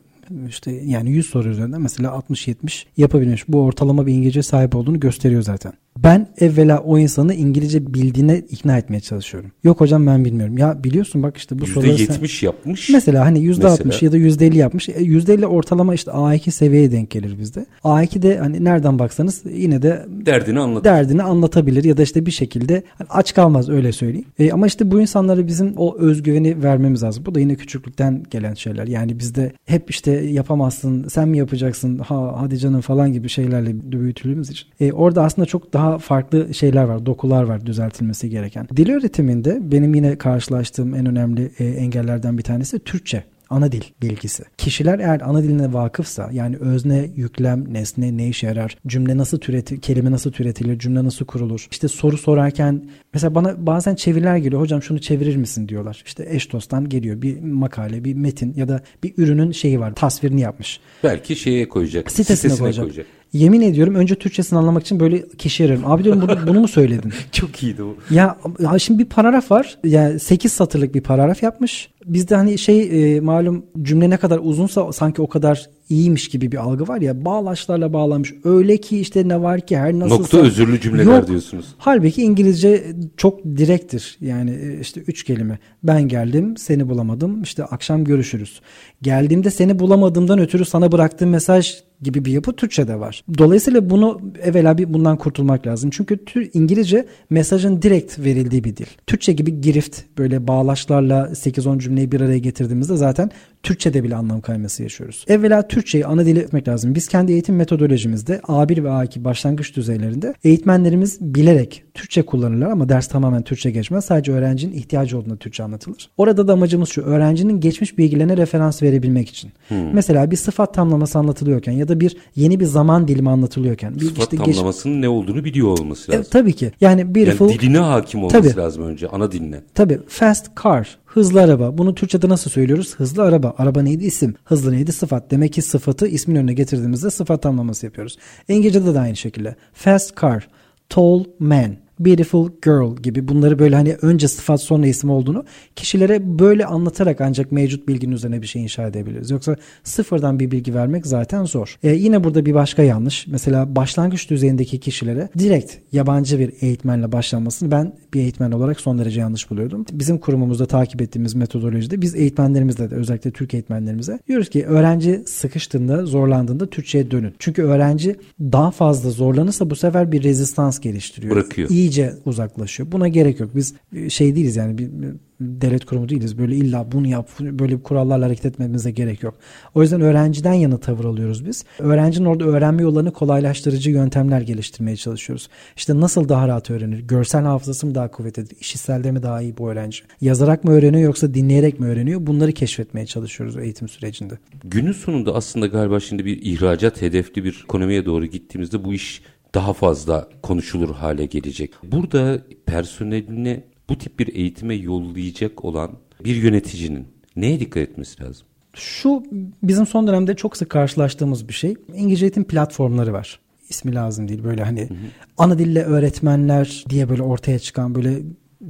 işte yani 100 soru üzerinden mesela 60-70 yapabilmiş. Bu ortalama bir İngilizce sahip olduğunu gösteriyor zaten. Ben evvela o insanı İngilizce bildiğine ikna etmeye çalışıyorum. Yok hocam ben bilmiyorum. Ya biliyorsun bak işte bu soruları
%70 sen... yapmış.
Mesela hani %60 mesela. ya da %50 yapmış. E, %50 ortalama işte A2 seviyeye denk gelir bizde. A2 de hani nereden baksanız yine de
derdini anlatır.
Derdini anlatabilir ya da işte bir şekilde hani aç kalmaz öyle söyleyeyim. E, ama işte bu insanlara bizim o özgüveni vermemiz lazım. Bu da yine küçüklükten gelen şeyler. Yani bizde hep işte yapamazsın, sen mi yapacaksın, ha hadi canım falan gibi şeylerle büyütüldüğümüz için. E, orada aslında çok daha farklı şeyler var, dokular var düzeltilmesi gereken. Dil öğretiminde benim yine karşılaştığım en önemli e, engellerden bir tanesi Türkçe ana dil bilgisi. Kişiler eğer ana diline vakıfsa yani özne, yüklem, nesne ne işe yarar, cümle nasıl türetilir, kelime nasıl türetilir, cümle nasıl kurulur. İşte soru sorarken mesela bana bazen çeviriler geliyor. Hocam şunu çevirir misin diyorlar. İşte eş dosttan geliyor bir makale, bir metin ya da bir ürünün şeyi var, tasvirini yapmış.
Belki şeye koyacak.
Sitesine,
sitesine
koyacak.
koyacak.
Yemin ediyorum önce Türkçesini anlamak için böyle kişi arıyorum. Abi diyorum bunu, bunu mu söyledin?
Çok iyiydi bu.
Ya, ya şimdi bir paragraf var. Yani 8 satırlık bir paragraf yapmış. Bizde hani şey e, malum cümle ne kadar uzunsa sanki o kadar iyiymiş gibi bir algı var ya bağlaçlarla bağlanmış. Öyle ki işte ne var ki her nasılsa.
Nokta özürlü cümleler
Yok.
diyorsunuz.
Halbuki İngilizce çok direktir. Yani e, işte üç kelime. Ben geldim, seni bulamadım. İşte akşam görüşürüz. Geldiğimde seni bulamadığımdan ötürü sana bıraktığım mesaj gibi bir yapı Türkçe'de var. Dolayısıyla bunu evvela bir bundan kurtulmak lazım. Çünkü tür İngilizce mesajın direkt verildiği bir dil. Türkçe gibi girift böyle bağlaçlarla 8-10 cümleyi bir araya getirdiğimizde zaten Türkçe'de bile anlam kayması yaşıyoruz. Evvela Türkçeyi ana dili etmek lazım. Biz kendi eğitim metodolojimizde A1 ve A2 başlangıç düzeylerinde eğitmenlerimiz bilerek Türkçe kullanırlar ama ders tamamen Türkçe geçmez. Sadece öğrencinin ihtiyacı olduğunda Türkçe anlatılır. Orada da amacımız şu öğrencinin geçmiş bilgilerine referans verebilmek için. Mesela bir sıfat tamlaması anlatılıyorken ya da bir yeni bir zaman dilimi anlatılıyorken. Bir
Sıfat
işte geç-
tamlamasının ne olduğunu biliyor olması
E,
lazım.
tabii ki. Yani beautiful
Yani diline hakim olması
Tabii.
lazım önce. Ana diline.
Tabii fast car hızlı araba. Bunu Türkçe'de nasıl söylüyoruz? Hızlı araba. Araba neydi? isim. Hızlı neydi? Sıfat. Demek ki sıfatı ismin önüne getirdiğimizde sıfat tamlaması yapıyoruz. İngilizce'de de aynı şekilde. Fast car, tall man, beautiful girl gibi bunları böyle hani önce sıfat sonra isim olduğunu kişilere böyle anlatarak ancak mevcut bilginin üzerine bir şey inşa edebiliriz. Yoksa sıfırdan bir bilgi vermek zaten zor. E, yine burada bir başka yanlış. Mesela başlangıç düzeyindeki kişilere direkt yabancı bir eğitmenle başlanmasını ben bir eğitmen olarak son derece yanlış buluyordum. Bizim kurumumuzda takip ettiğimiz metodolojide biz eğitmenlerimizle de özellikle Türk eğitmenlerimize diyoruz ki öğrenci sıkıştığında zorlandığında Türkçe'ye dönün. Çünkü öğrenci daha fazla zorlanırsa bu sefer bir rezistans geliştiriyor.
Bırakıyor.
İyice uzaklaşıyor. Buna gerek yok. Biz e, şey değiliz yani bir bir devlet kurumu değiliz. Böyle illa bunu yap, böyle kurallarla hareket etmemize gerek yok. O yüzden öğrenciden yana tavır alıyoruz biz. Öğrencinin orada öğrenme yollarını kolaylaştırıcı yöntemler geliştirmeye çalışıyoruz. İşte nasıl daha rahat öğrenir? Görsel hafızası mı daha kuvvetlidir? İşitselde mi daha iyi bu öğrenci? Yazarak mı öğreniyor yoksa dinleyerek mi öğreniyor? Bunları keşfetmeye çalışıyoruz eğitim sürecinde.
Günün sonunda aslında galiba şimdi bir ihracat hedefli bir ekonomiye doğru gittiğimizde bu iş daha fazla konuşulur hale gelecek. Burada personeline bu tip bir eğitime yollayacak olan bir yöneticinin neye dikkat etmesi lazım?
Şu bizim son dönemde çok sık karşılaştığımız bir şey. İngilizce eğitim platformları var. İsmi lazım değil. Böyle hani ana dille öğretmenler diye böyle ortaya çıkan böyle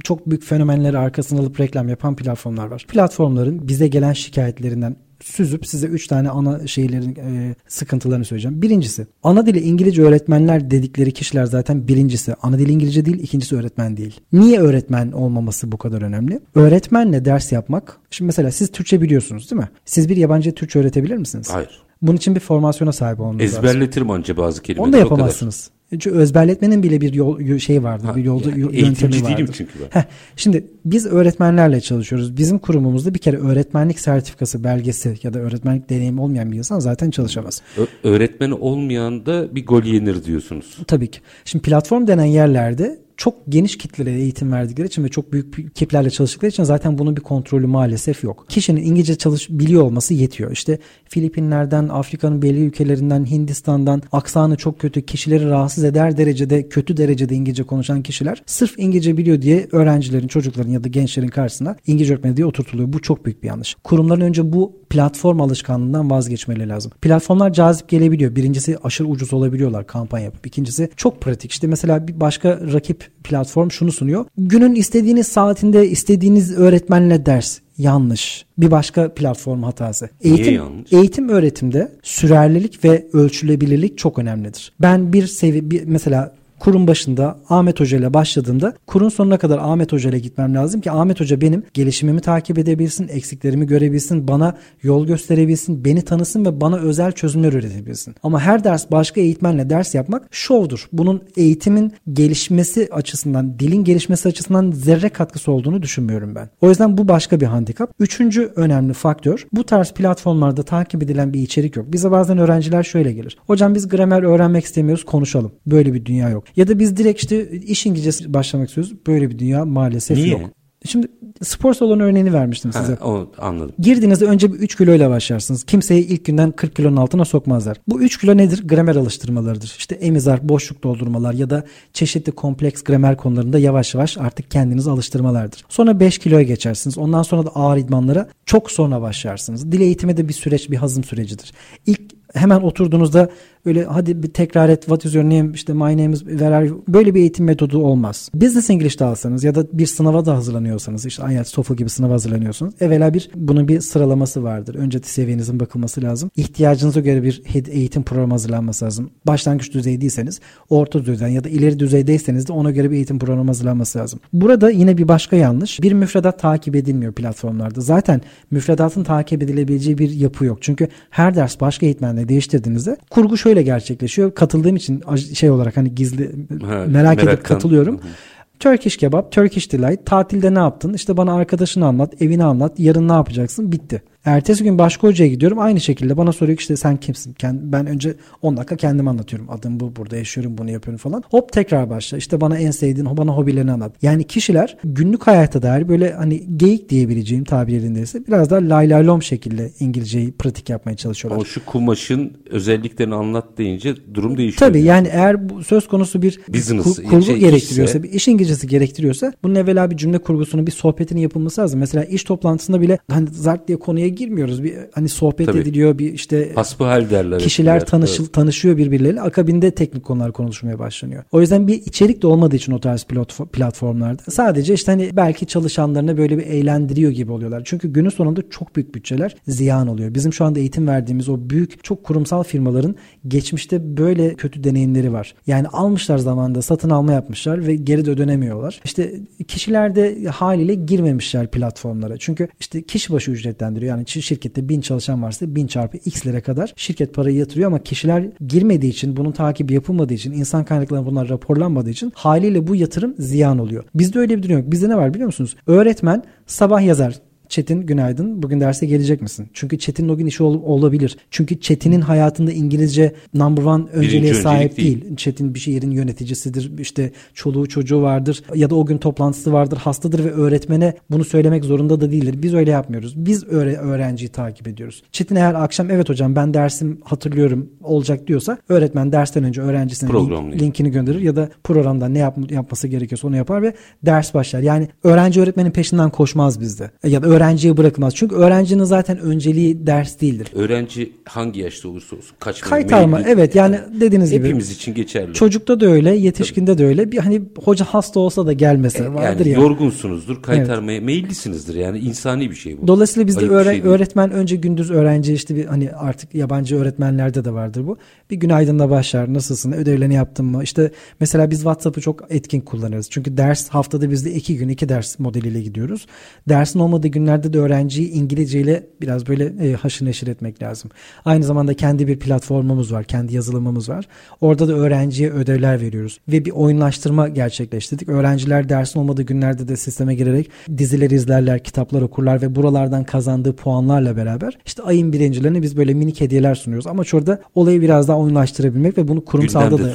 çok büyük fenomenleri arkasına alıp reklam yapan platformlar var. Platformların bize gelen şikayetlerinden süzüp size 3 tane ana şeylerin e, sıkıntılarını söyleyeceğim. Birincisi ana dili İngilizce öğretmenler dedikleri kişiler zaten birincisi ana dili İngilizce değil ikincisi öğretmen değil. Niye öğretmen olmaması bu kadar önemli? Öğretmenle ders yapmak. Şimdi mesela siz Türkçe biliyorsunuz değil mi? Siz bir yabancı Türkçe öğretebilir misiniz?
Hayır.
Bunun için bir formasyona sahip olmanız lazım.
Ezberletirim anca bazı kelimeleri.
Onu da
o kadar.
yapamazsınız. Çünkü ezberletmenin bile bir yol şey vardır,
Ha,
bir yolda
yani
yo-
eğitimci
yöntemi vardır.
değilim çünkü ben.
Heh, şimdi biz öğretmenlerle çalışıyoruz. Bizim kurumumuzda bir kere öğretmenlik sertifikası belgesi ya da öğretmenlik deneyimi olmayan bir insan zaten çalışamaz.
Ö- öğretmeni olmayan da bir gol yenir diyorsunuz.
Tabii ki. Şimdi platform denen yerlerde çok geniş kitlelere eğitim verdikleri için ve çok büyük kitlerle çalıştıkları için zaten bunun bir kontrolü maalesef yok. Kişinin İngilizce çalış biliyor olması yetiyor. İşte Filipinler'den, Afrika'nın belli ülkelerinden, Hindistan'dan aksanı çok kötü, kişileri rahatsız eder derecede, kötü derecede İngilizce konuşan kişiler sırf İngilizce biliyor diye öğrencilerin, çocukların ya da gençlerin karşısına İngilizce öğretmeni diye oturtuluyor. Bu çok büyük bir yanlış. Kurumların önce bu platform alışkanlığından vazgeçmeleri lazım. Platformlar cazip gelebiliyor. Birincisi aşırı ucuz olabiliyorlar kampanya yapıp. İkincisi çok pratik. İşte mesela bir başka rakip platform şunu sunuyor. Günün istediğiniz saatinde istediğiniz öğretmenle ders. Yanlış. Bir başka platform hatası. Eğitim, eğitim öğretimde sürerlilik ve ölçülebilirlik çok önemlidir. Ben bir sevi bir, mesela kurum başında Ahmet Hoca ile başladığımda kurun sonuna kadar Ahmet Hoca ile gitmem lazım ki Ahmet Hoca benim gelişimimi takip edebilsin, eksiklerimi görebilsin, bana yol gösterebilsin, beni tanısın ve bana özel çözümler üretebilsin. Ama her ders başka eğitmenle ders yapmak şovdur. Bunun eğitimin gelişmesi açısından, dilin gelişmesi açısından zerre katkısı olduğunu düşünmüyorum ben. O yüzden bu başka bir handikap. Üçüncü önemli faktör bu tarz platformlarda takip edilen bir içerik yok. Bize bazen öğrenciler şöyle gelir. Hocam biz gramer öğrenmek istemiyoruz konuşalım. Böyle bir dünya yok. Ya da biz direkt işte iş İngilizcesi başlamak istiyoruz. Böyle bir dünya maalesef
Niye?
yok. Şimdi spor salonu örneğini vermiştim size.
Ha, o, anladım.
Girdiğinizde önce bir 3 kiloyla başlarsınız. Kimseyi ilk günden 40 kilonun altına sokmazlar. Bu 3 kilo nedir? Gramer alıştırmalarıdır. İşte emizar, boşluk doldurmalar ya da çeşitli kompleks gramer konularında yavaş yavaş artık kendinizi alıştırmalardır. Sonra 5 kiloya geçersiniz. Ondan sonra da ağır idmanlara çok sonra başlarsınız. Dil eğitimi de bir süreç, bir hazım sürecidir. İlk hemen oturduğunuzda öyle hadi bir tekrar et what is your name işte my name is you böyle bir eğitim metodu olmaz. Business English alsanız ya da bir sınava da hazırlanıyorsanız işte IELTS, TOEFL gibi sınava hazırlanıyorsunuz. Evvela bir bunun bir sıralaması vardır. Önce seviyenizin bakılması lazım. İhtiyacınıza göre bir eğitim programı hazırlanması lazım. Başlangıç düzeydeyseniz orta düzeyden ya da ileri düzeydeyseniz de ona göre bir eğitim programı hazırlanması lazım. Burada yine bir başka yanlış. Bir müfredat takip edilmiyor platformlarda. Zaten müfredatın takip edilebileceği bir yapı yok. Çünkü her ders başka eğitmenle değiştirdiğinizde kurgu şöyle şöyle gerçekleşiyor. Katıldığım için şey olarak hani gizli ha, merak edip katılıyorum. Hı hı. Turkish kebap, Turkish delight. Tatilde ne yaptın? İşte bana arkadaşını anlat, evini anlat. Yarın ne yapacaksın? Bitti. Ertesi gün başka hocaya gidiyorum. Aynı şekilde bana soruyor ki işte sen kimsin? Ben önce 10 dakika kendimi anlatıyorum. Adım bu, burada yaşıyorum, bunu yapıyorum falan. Hop tekrar başla. İşte bana en sevdiğin, bana hobilerini anlat. Yani kişiler günlük hayata dair böyle hani geyik diyebileceğim tabir yerindeyse biraz daha lay lay lom şekilde İngilizceyi pratik yapmaya çalışıyorlar.
Ama şu kumaşın özelliklerini anlat deyince durum değişiyor.
Tabii yani eğer bu söz konusu bir Business, kur, kurgu şey, gerektiriyorsa, işse... bir iş İngilizcesi gerektiriyorsa bunun evvela bir cümle kurgusunun bir sohbetinin yapılması lazım. Mesela iş toplantısında bile hani zart diye konuya girmiyoruz. Bir hani sohbet Tabii. ediliyor bir işte
hasbihal derler.
Kişiler etkiler. tanışıl evet. tanışıyor birbirleriyle. Akabinde teknik konular konuşmaya başlanıyor. O yüzden bir içerik de olmadığı için o tarz platformlarda sadece işte hani belki çalışanlarını böyle bir eğlendiriyor gibi oluyorlar. Çünkü günün sonunda çok büyük bütçeler ziyan oluyor. Bizim şu anda eğitim verdiğimiz o büyük çok kurumsal firmaların geçmişte böyle kötü deneyimleri var. Yani almışlar zamanında satın alma yapmışlar ve geri de ödönemiyorlar. İşte kişiler de haliyle girmemişler platformlara. Çünkü işte kişi başı ücretlendiriyor. Yani şirkette bin çalışan varsa bin çarpı x lira kadar şirket parayı yatırıyor ama kişiler girmediği için bunun takibi yapılmadığı için insan kaynaklarına bunlar raporlanmadığı için haliyle bu yatırım ziyan oluyor. Bizde öyle bir durum yok. Bizde ne var biliyor musunuz? Öğretmen sabah yazar Çetin günaydın. Bugün derse gelecek misin? Çünkü Çetin o gün işi ol, olabilir. Çünkü Çetin'in hayatında İngilizce number one önceliğe sahip değil. değil. Çetin bir şehrin yöneticisidir. İşte çoluğu çocuğu vardır. Ya da o gün toplantısı vardır. Hastadır ve öğretmene bunu söylemek zorunda da değildir. Biz öyle yapmıyoruz. Biz öğre öğrenciyi takip ediyoruz. Çetin eğer akşam evet hocam ben dersim hatırlıyorum olacak diyorsa öğretmen dersten önce öğrencisine link, linkini gönderir ya da programda ne yap, yapması gerekiyorsa onu yapar ve ders başlar. Yani öğrenci öğretmenin peşinden koşmaz bizde. Ya da öğrenciye bırakılmaz. Çünkü öğrencinin zaten önceliği ders değildir.
Öğrenci hangi yaşta olursa olsun kaç
Kaytarma evet yani dediğiniz
gibi.
Hepimiz
için geçerli.
Çocukta da öyle, yetişkinde Tabii. de öyle. Bir hani hoca hasta olsa da gelmese e, vardır yani.
yani. Yorgunsunuzdur, kaytarmaya evet. meyillisinizdir yani insani bir şey bu.
Dolayısıyla bizde öğre- şey öğretmen önce gündüz öğrenci işte bir hani artık yabancı öğretmenlerde de vardır bu. Bir günaydınla başlar. Nasılsın? Ödevlerini yaptın mı? İşte mesela biz WhatsApp'ı çok etkin kullanırız. Çünkü ders haftada bizde iki gün iki ders modeliyle gidiyoruz. Dersin olmadığı günler günlerde de öğrenciyi İngilizce ile biraz böyle e, haşır neşir etmek lazım. Aynı zamanda kendi bir platformumuz var, kendi yazılımımız var. Orada da öğrenciye ödevler veriyoruz ve bir oyunlaştırma gerçekleştirdik. Öğrenciler dersin olmadığı günlerde de sisteme girerek diziler izlerler, kitaplar okurlar ve buralardan kazandığı puanlarla beraber işte ayın birincilerine biz böyle minik hediyeler sunuyoruz. Ama şurada olayı biraz daha oyunlaştırabilmek ve bunu kurumsalda da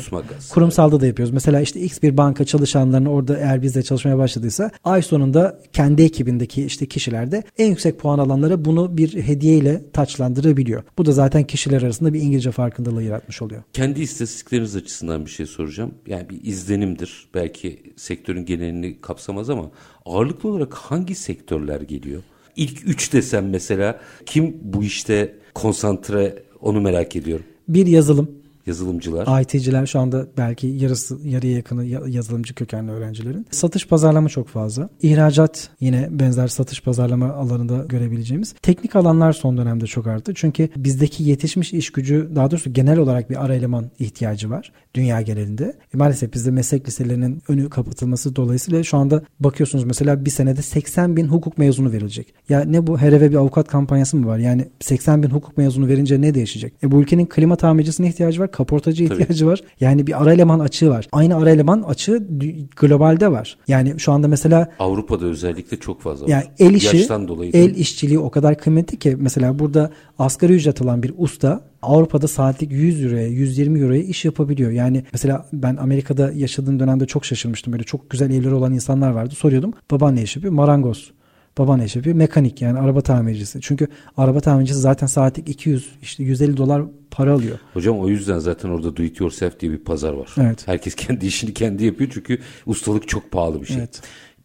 kurumsalda da yapıyoruz. Mesela işte X bir banka çalışanlarını orada eğer bizle çalışmaya başladıysa ay sonunda kendi ekibindeki işte kişiler testlerde en yüksek puan alanlara bunu bir hediye ile taçlandırabiliyor. Bu da zaten kişiler arasında bir İngilizce farkındalığı yaratmış oluyor.
Kendi istatistikleriniz açısından bir şey soracağım. Yani bir izlenimdir. Belki sektörün genelini kapsamaz ama ağırlıklı olarak hangi sektörler geliyor? İlk üç desem mesela kim bu işte konsantre onu merak ediyorum.
Bir yazılım,
yazılımcılar.
IT'ciler şu anda belki yarısı yarıya yakını yazılımcı kökenli öğrencilerin. Satış pazarlama çok fazla. İhracat yine benzer satış pazarlama alanında görebileceğimiz. Teknik alanlar son dönemde çok arttı. Çünkü bizdeki yetişmiş iş gücü daha doğrusu genel olarak bir ara eleman ihtiyacı var dünya genelinde. E maalesef bizde meslek liselerinin önü kapatılması dolayısıyla şu anda bakıyorsunuz mesela bir senede 80 bin hukuk mezunu verilecek. Ya ne bu her eve bir avukat kampanyası mı var? Yani 80 bin hukuk mezunu verince ne değişecek? E bu ülkenin klima tamircisine ihtiyacı var kaportacı ihtiyacı Tabii. var. Yani bir ara eleman açığı var. Aynı ara eleman açığı globalde var. Yani şu anda mesela
Avrupa'da özellikle çok fazla
yani
var.
el işi, Yaştan dolayı el işçiliği o kadar kıymetli ki mesela burada asgari ücret alan bir usta Avrupa'da saatlik 100 euroya 120 euroya iş yapabiliyor. Yani mesela ben Amerika'da yaşadığım dönemde çok şaşırmıştım. Böyle çok güzel evleri olan insanlar vardı. Soruyordum baban ne iş yapıyor? Marangoz. Baba ne iş yapıyor? Mekanik yani araba tamircisi. Çünkü araba tamircisi zaten saatlik 200 işte 150 dolar para alıyor.
Hocam o yüzden zaten orada do it yourself diye bir pazar var. Evet. Herkes kendi işini kendi yapıyor çünkü ustalık çok pahalı bir şey. Evet.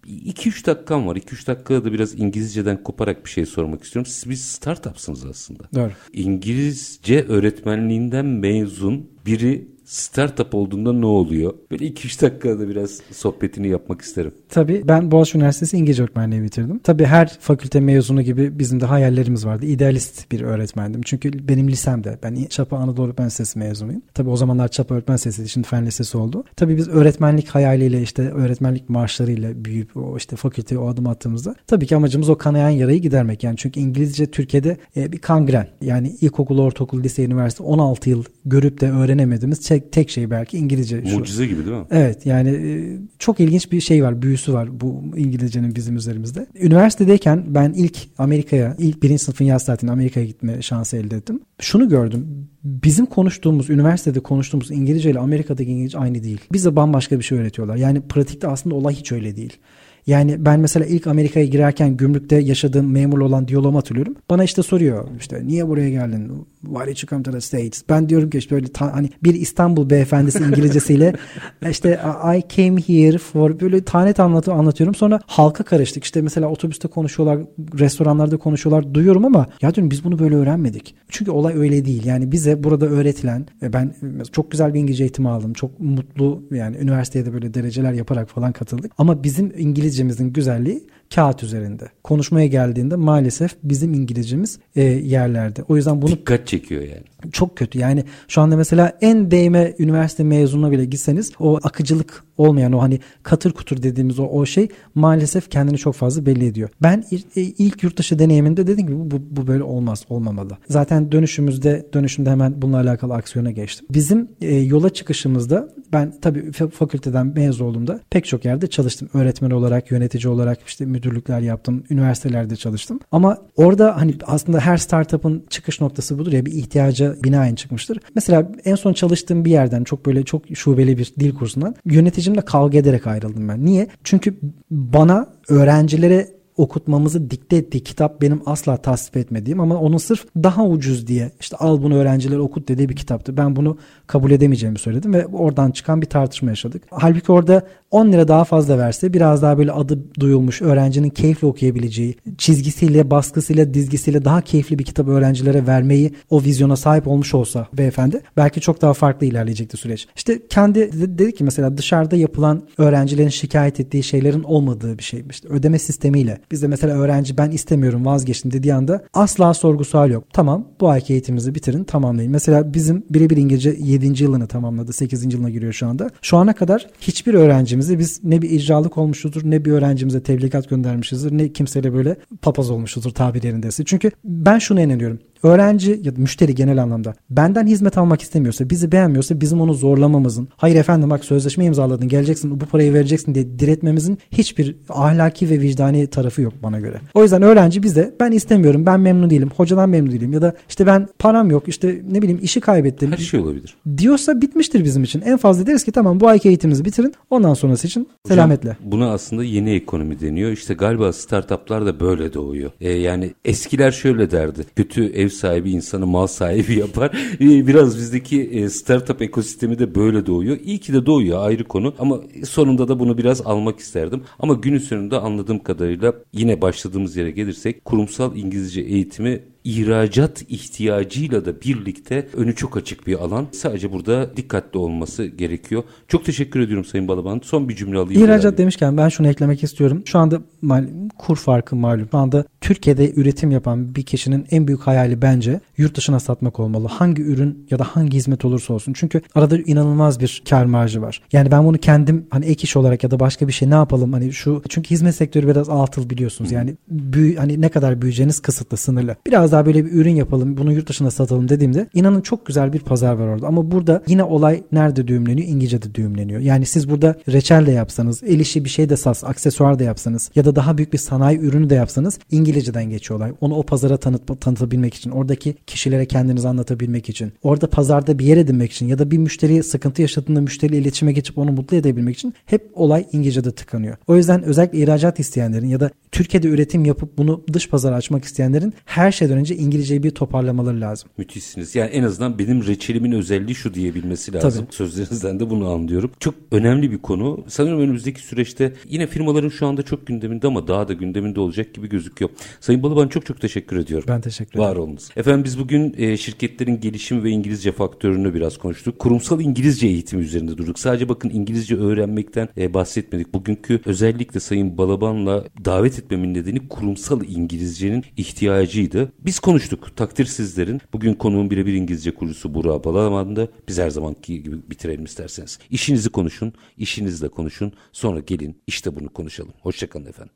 2-3 dakikam var. 2-3 dakikada da biraz İngilizceden koparak bir şey sormak istiyorum. Siz bir startupsınız aslında.
Doğru.
İngilizce öğretmenliğinden mezun biri startup olduğunda ne oluyor? Böyle 2-3 dakikada biraz sohbetini yapmak isterim.
Tabii ben Boğaziçi Üniversitesi İngilizce öğretmenliği bitirdim. Tabii her fakülte mezunu gibi bizim de hayallerimiz vardı. İdealist bir öğretmendim. Çünkü benim lisemde ben Çapa Anadolu Öğretmen Lisesi mezunuyum. Tabii o zamanlar Çapa Öğretmen Lisesi şimdi Fen Lisesi oldu. Tabii biz öğretmenlik hayaliyle işte öğretmenlik marşlarıyla büyüyüp o işte fakülteye o adım attığımızda tabii ki amacımız o kanayan yarayı gidermek. Yani çünkü İngilizce Türkiye'de e, bir kangren. Yani ilkokul, ortaokul, lise, üniversite 16 yıl görüp de öğrenemediğimiz tek, tek şey belki İngilizce.
Şu. Mucize gibi değil mi?
Evet yani e, çok ilginç bir şey var, büyüsü var bu İngilizcenin bizim üzerimizde. Üniversitedeyken ben ilk Amerika'ya, ilk birinci sınıfın yaz tatilinde Amerika'ya gitme şansı elde ettim. Şunu gördüm. Bizim konuştuğumuz, üniversitede konuştuğumuz İngilizce ile Amerika'daki İngilizce aynı değil. Bize bambaşka bir şey öğretiyorlar. Yani pratikte aslında olay hiç öyle değil. Yani ben mesela ilk Amerika'ya girerken gümrükte yaşadığım memur olan diyaloğumu hatırlıyorum. Bana işte soruyor işte niye buraya geldin? Why did you come to the States? Ben diyorum ki işte böyle ta, hani bir İstanbul beyefendisi İngilizcesiyle işte I came here for böyle tane tane anlatı, anlatıyorum. Sonra halka karıştık. İşte mesela otobüste konuşuyorlar, restoranlarda konuşuyorlar. Duyuyorum ama ya diyorum biz bunu böyle öğrenmedik. Çünkü olay öyle değil. Yani bize burada öğretilen ve ben çok güzel bir İngilizce eğitimi aldım. Çok mutlu yani üniversiteye de böyle dereceler yaparak falan katıldık. Ama bizim İngilizcemizin güzelliği kağıt üzerinde. Konuşmaya geldiğinde maalesef bizim İngilizcemiz e, yerlerde. O yüzden bunu
dikkat çekiyor yani.
Çok kötü. Yani şu anda mesela en değme üniversite mezununa bile gitseniz o akıcılık olmayan o hani katır kutur dediğimiz o, o şey maalesef kendini çok fazla belli ediyor. Ben e, ilk yurt dışı deneyiminde dedim ki bu, bu böyle olmaz, olmamalı. Zaten dönüşümüzde dönüşümde hemen bununla alakalı aksiyona geçtim. Bizim e, yola çıkışımızda ben tabii fakülteden mezun olduğumda pek çok yerde çalıştım. Öğretmen olarak, yönetici olarak işte müdürlükler yaptım. Üniversitelerde çalıştım. Ama orada hani aslında her startup'ın çıkış noktası budur ya bir ihtiyaca binaen çıkmıştır. Mesela en son çalıştığım bir yerden çok böyle çok şubeli bir dil kursundan yöneticimle kavga ederek ayrıldım ben. Niye? Çünkü bana öğrencilere okutmamızı dikte ettiği kitap benim asla tasvip etmediğim ama onun sırf daha ucuz diye işte al bunu öğrencilere okut dediği bir kitaptı. Ben bunu kabul edemeyeceğimi söyledim ve oradan çıkan bir tartışma yaşadık. Halbuki orada 10 lira daha fazla verse biraz daha böyle adı duyulmuş öğrencinin keyifle okuyabileceği çizgisiyle baskısıyla dizgisiyle daha keyifli bir kitap öğrencilere vermeyi o vizyona sahip olmuş olsa beyefendi belki çok daha farklı ilerleyecekti süreç. İşte kendi dedi ki mesela dışarıda yapılan öğrencilerin şikayet ettiği şeylerin olmadığı bir şey. İşte ödeme sistemiyle Bizde mesela öğrenci ben istemiyorum vazgeçtim dediği anda asla sorgu sual yok. Tamam bu ayki eğitimimizi bitirin tamamlayın. Mesela bizim birebir İngilizce 7. yılını tamamladı. 8. yılına giriyor şu anda. Şu ana kadar hiçbir öğrencimize biz ne bir icralık olmuşuzdur ne bir öğrencimize tebligat göndermişizdir ne kimseyle böyle papaz olmuşuzdur tabir yerindeyse. Çünkü ben şuna inanıyorum öğrenci ya da müşteri genel anlamda benden hizmet almak istemiyorsa, bizi beğenmiyorsa bizim onu zorlamamızın, hayır efendim bak sözleşme imzaladın, geleceksin bu parayı vereceksin diye diretmemizin hiçbir ahlaki ve vicdani tarafı yok bana göre. O yüzden öğrenci bize ben istemiyorum, ben memnun değilim, hocadan memnun değilim ya da işte ben param yok, işte ne bileyim işi kaybettim.
Her şey olabilir.
Diyorsa bitmiştir bizim için. En fazla deriz ki tamam bu ayki eğitimimizi bitirin. Ondan sonrası için Hocam, selametle.
Buna aslında yeni ekonomi deniyor. İşte galiba startuplar da böyle doğuyor. Ee, yani eskiler şöyle derdi. Kötü ev sahibi insanı mal sahibi yapar. Ee, biraz bizdeki e, startup ekosistemi de böyle doğuyor. İyi ki de doğuyor ayrı konu ama sonunda da bunu biraz almak isterdim. Ama günün sonunda anladığım kadarıyla yine başladığımız yere gelirsek kurumsal İngilizce eğitimi ihracat ihtiyacıyla da birlikte önü çok açık bir alan. Sadece burada dikkatli olması gerekiyor. Çok teşekkür ediyorum Sayın Balaban. Son bir cümle alayım.
İhracat demişken ben şunu eklemek istiyorum. Şu anda mal, kur farkı malum. Şu anda Türkiye'de üretim yapan bir kişinin en büyük hayali bence yurt dışına satmak olmalı. Hangi ürün ya da hangi hizmet olursa olsun. Çünkü arada inanılmaz bir kar marjı var. Yani ben bunu kendim hani ek iş olarak ya da başka bir şey ne yapalım hani şu çünkü hizmet sektörü biraz altıl biliyorsunuz. Yani büyü, hani ne kadar büyüyeceğiniz kısıtlı, sınırlı. Biraz daha böyle bir ürün yapalım, bunu yurt dışına satalım dediğimde inanın çok güzel bir pazar var orada. Ama burada yine olay nerede düğümleniyor? İngilizce'de düğümleniyor. Yani siz burada reçel de yapsanız, el işi bir şey de sats, aksesuar da yapsanız ya da daha büyük bir sanayi ürünü de yapsanız İngilizceden geçiyor olay. Onu o pazara tanıt, tanıtabilmek için, oradaki kişilere kendinizi anlatabilmek için, orada pazarda bir yer edinmek için ya da bir müşteri sıkıntı yaşadığında müşteriyle iletişime geçip onu mutlu edebilmek için hep olay İngilizce'de tıkanıyor. O yüzden özellikle ihracat isteyenlerin ya da Türkiye'de üretim yapıp bunu dış pazara açmak isteyenlerin her şeyden önce İngilizceyi bir toparlamaları lazım.
Müthişsiniz. Yani en azından benim reçelimin özelliği şu diyebilmesi lazım. Tabii. Sözlerinizden de bunu anlıyorum. Çok önemli bir konu. Sanırım önümüzdeki süreçte yine firmaların şu anda çok gündeminde ama daha da gündeminde olacak gibi gözüküyor. Sayın Balıban çok çok teşekkür ediyorum.
Ben teşekkür ederim.
Var olunuz. Efendim biz bugün e, şirketlerin gelişim ve İngilizce faktörünü biraz konuştuk. Kurumsal İngilizce eğitimi üzerinde durduk. Sadece bakın İngilizce öğrenmekten e, bahsetmedik. Bugünkü özellikle Sayın Balaban'la davet etmemin nedeni kurumsal İngilizcenin ihtiyacıydı. Biz konuştuk. Takdir sizlerin. Bugün konuğum birebir İngilizce kurucusu Burak Balaban'dı. Biz her zamanki gibi bitirelim isterseniz. İşinizi konuşun, işinizle konuşun. Sonra gelin işte bunu konuşalım. Hoşçakalın efendim.